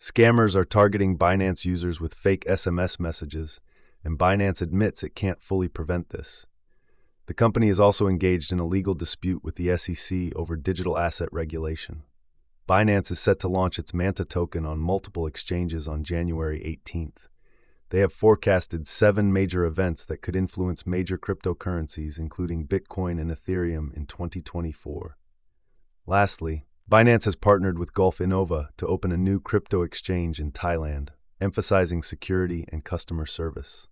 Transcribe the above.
Scammers are targeting Binance users with fake SMS messages, and Binance admits it can't fully prevent this. The company is also engaged in a legal dispute with the SEC over digital asset regulation. Binance is set to launch its Manta token on multiple exchanges on January 18th. They have forecasted seven major events that could influence major cryptocurrencies, including Bitcoin and Ethereum, in 2024. Lastly, Binance has partnered with Gulf Innova to open a new crypto exchange in Thailand, emphasizing security and customer service.